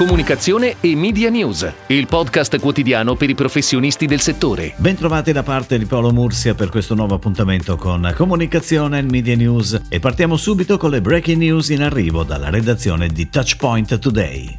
Comunicazione e Media News, il podcast quotidiano per i professionisti del settore. Bentrovati da parte di Paolo Mursia per questo nuovo appuntamento con Comunicazione e Media News e partiamo subito con le breaking news in arrivo dalla redazione di Touchpoint Today.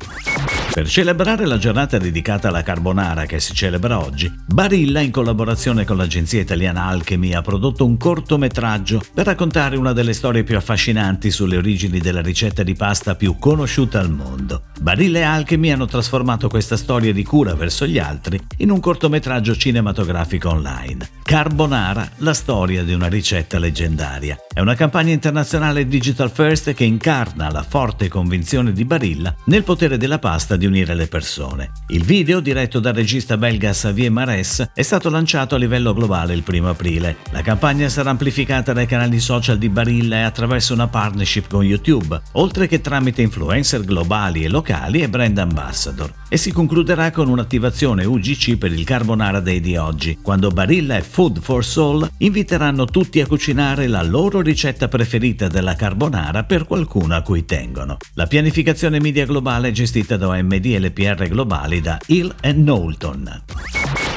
Per celebrare la giornata dedicata alla carbonara che si celebra oggi, Barilla, in collaborazione con l'agenzia italiana Alchemy, ha prodotto un cortometraggio per raccontare una delle storie più affascinanti sulle origini della ricetta di pasta più conosciuta al mondo. Barilla e Alchemy hanno trasformato questa storia di cura verso gli altri in un cortometraggio cinematografico online. Carbonara, la storia di una ricetta leggendaria. È una campagna internazionale digital first che incarna la forte convinzione di Barilla nel potere della pasta di unire le persone. Il video, diretto dal regista belga Xavier Mares, è stato lanciato a livello globale il 1 aprile. La campagna sarà amplificata dai canali social di Barilla e attraverso una partnership con YouTube, oltre che tramite influencer globali e locali e brand ambassador. E si concluderà con un'attivazione UGC per il Carbonara Day di oggi, quando Barilla e Food for Soul inviteranno tutti a cucinare la loro ricetta preferita della carbonara per qualcuno a cui tengono. La pianificazione media globale è gestita da OMD e le PR globali da Hill Knowlton.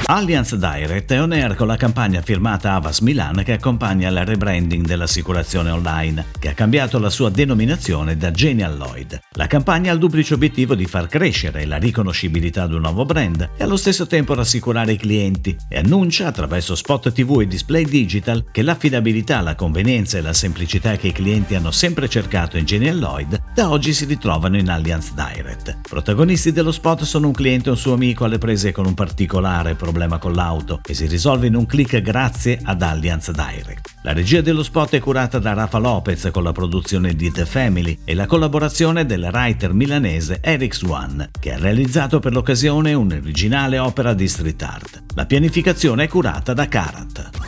Allianz Direct è on air con la campagna firmata Avas Milan che accompagna il rebranding dell'assicurazione online, che ha cambiato la sua denominazione da Genial Lloyd. La campagna ha il duplice obiettivo di far crescere la riconoscibilità di un nuovo brand e allo stesso tempo rassicurare i clienti e annuncia attraverso spot TV e display digital che l'affidabilità, la convenienza e la semplicità che i clienti hanno sempre cercato in Genial Lloyd da oggi si ritrovano in Allianz Direct. Protagonisti dello spot sono un cliente e un suo amico alle prese con un particolare problema problema con l'auto che si risolve in un clic grazie ad Allianz Direct. La regia dello spot è curata da Rafa Lopez con la produzione di The Family e la collaborazione del writer milanese Eric Swan, che ha realizzato per l'occasione un'originale opera di street art. La pianificazione è curata da Karat.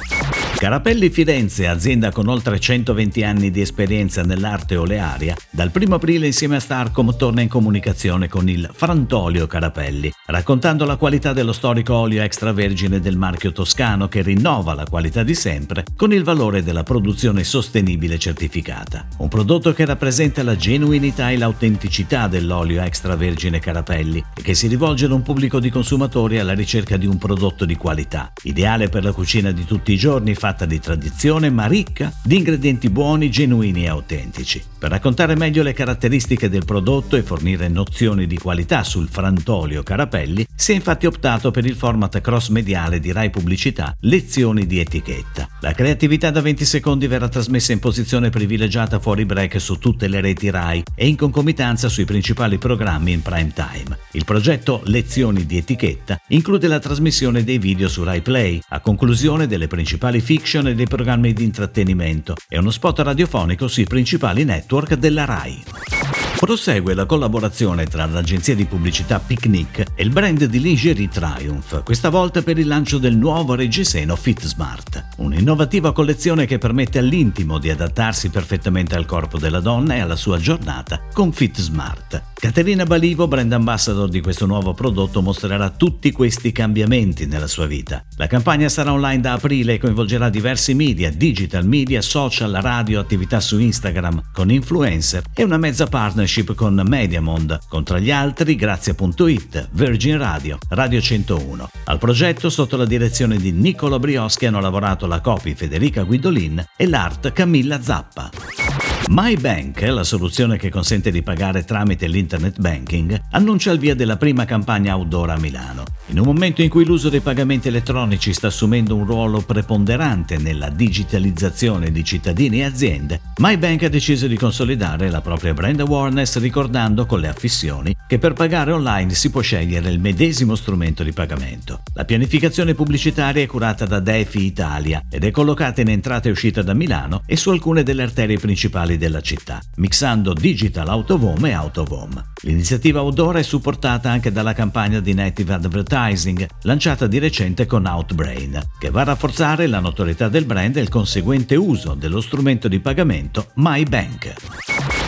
Carapelli Firenze, azienda con oltre 120 anni di esperienza nell'arte olearia, dal 1 aprile insieme a Starcom torna in comunicazione con il Frantolio Carapelli, raccontando la qualità dello storico olio extravergine del marchio toscano che rinnova la qualità di sempre con il valore della produzione sostenibile certificata. Un prodotto che rappresenta la genuinità e l'autenticità dell'olio extravergine Carapelli e che si rivolge ad un pubblico di consumatori alla ricerca di un prodotto di qualità, ideale per la cucina di tutti i giorni, fatta di tradizione ma ricca di ingredienti buoni, genuini e autentici. Per raccontare meglio le caratteristiche del prodotto e fornire nozioni di qualità sul frantolio Carapelli, si è infatti optato per il format cross-mediale di Rai Pubblicità Lezioni di etichetta. La creatività da 20 secondi verrà trasmessa in posizione privilegiata fuori break su tutte le reti Rai e in concomitanza sui principali programmi in prime time. Il progetto Lezioni di etichetta include la trasmissione dei video su Rai Play, a conclusione delle principali film fiction e dei programmi di intrattenimento e uno spot radiofonico sui principali network della RAI. Prosegue la collaborazione tra l'agenzia di pubblicità Picnic e il brand di lingerie Triumph, questa volta per il lancio del nuovo reggiseno Fit Smart, un'innovativa collezione che permette all'intimo di adattarsi perfettamente al corpo della donna e alla sua giornata con Fit Smart. Caterina Balivo, brand ambassador di questo nuovo prodotto, mostrerà tutti questi cambiamenti nella sua vita. La campagna sarà online da aprile e coinvolgerà diversi media, digital media, social, radio, attività su Instagram, con influencer e una mezza partnership con Mediamond, con tra gli altri Grazia.it, Virgin Radio, Radio 101. Al progetto, sotto la direzione di Niccolo Brioschi, hanno lavorato la copy Federica Guidolin e l'art Camilla Zappa. MyBank, la soluzione che consente di pagare tramite l'internet banking, annuncia il via della prima campagna outdoor a Milano. In un momento in cui l'uso dei pagamenti elettronici sta assumendo un ruolo preponderante nella digitalizzazione di cittadini e aziende, MyBank ha deciso di consolidare la propria brand awareness ricordando con le affissioni che per pagare online si può scegliere il medesimo strumento di pagamento. La pianificazione pubblicitaria è curata da Defi Italia ed è collocata in entrata e uscita da Milano e su alcune delle arterie principali della città, mixando digital autovom e autovom. L'iniziativa Outdoor è supportata anche dalla campagna di native advertising lanciata di recente con Outbrain, che va a rafforzare la notorietà del brand e il conseguente uso dello strumento di pagamento MyBank.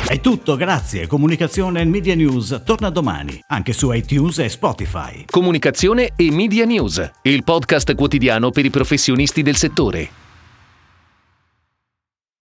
È tutto, grazie. Comunicazione e Media News torna domani, anche su iTunes e Spotify. Comunicazione e Media News, il podcast quotidiano per i professionisti del settore.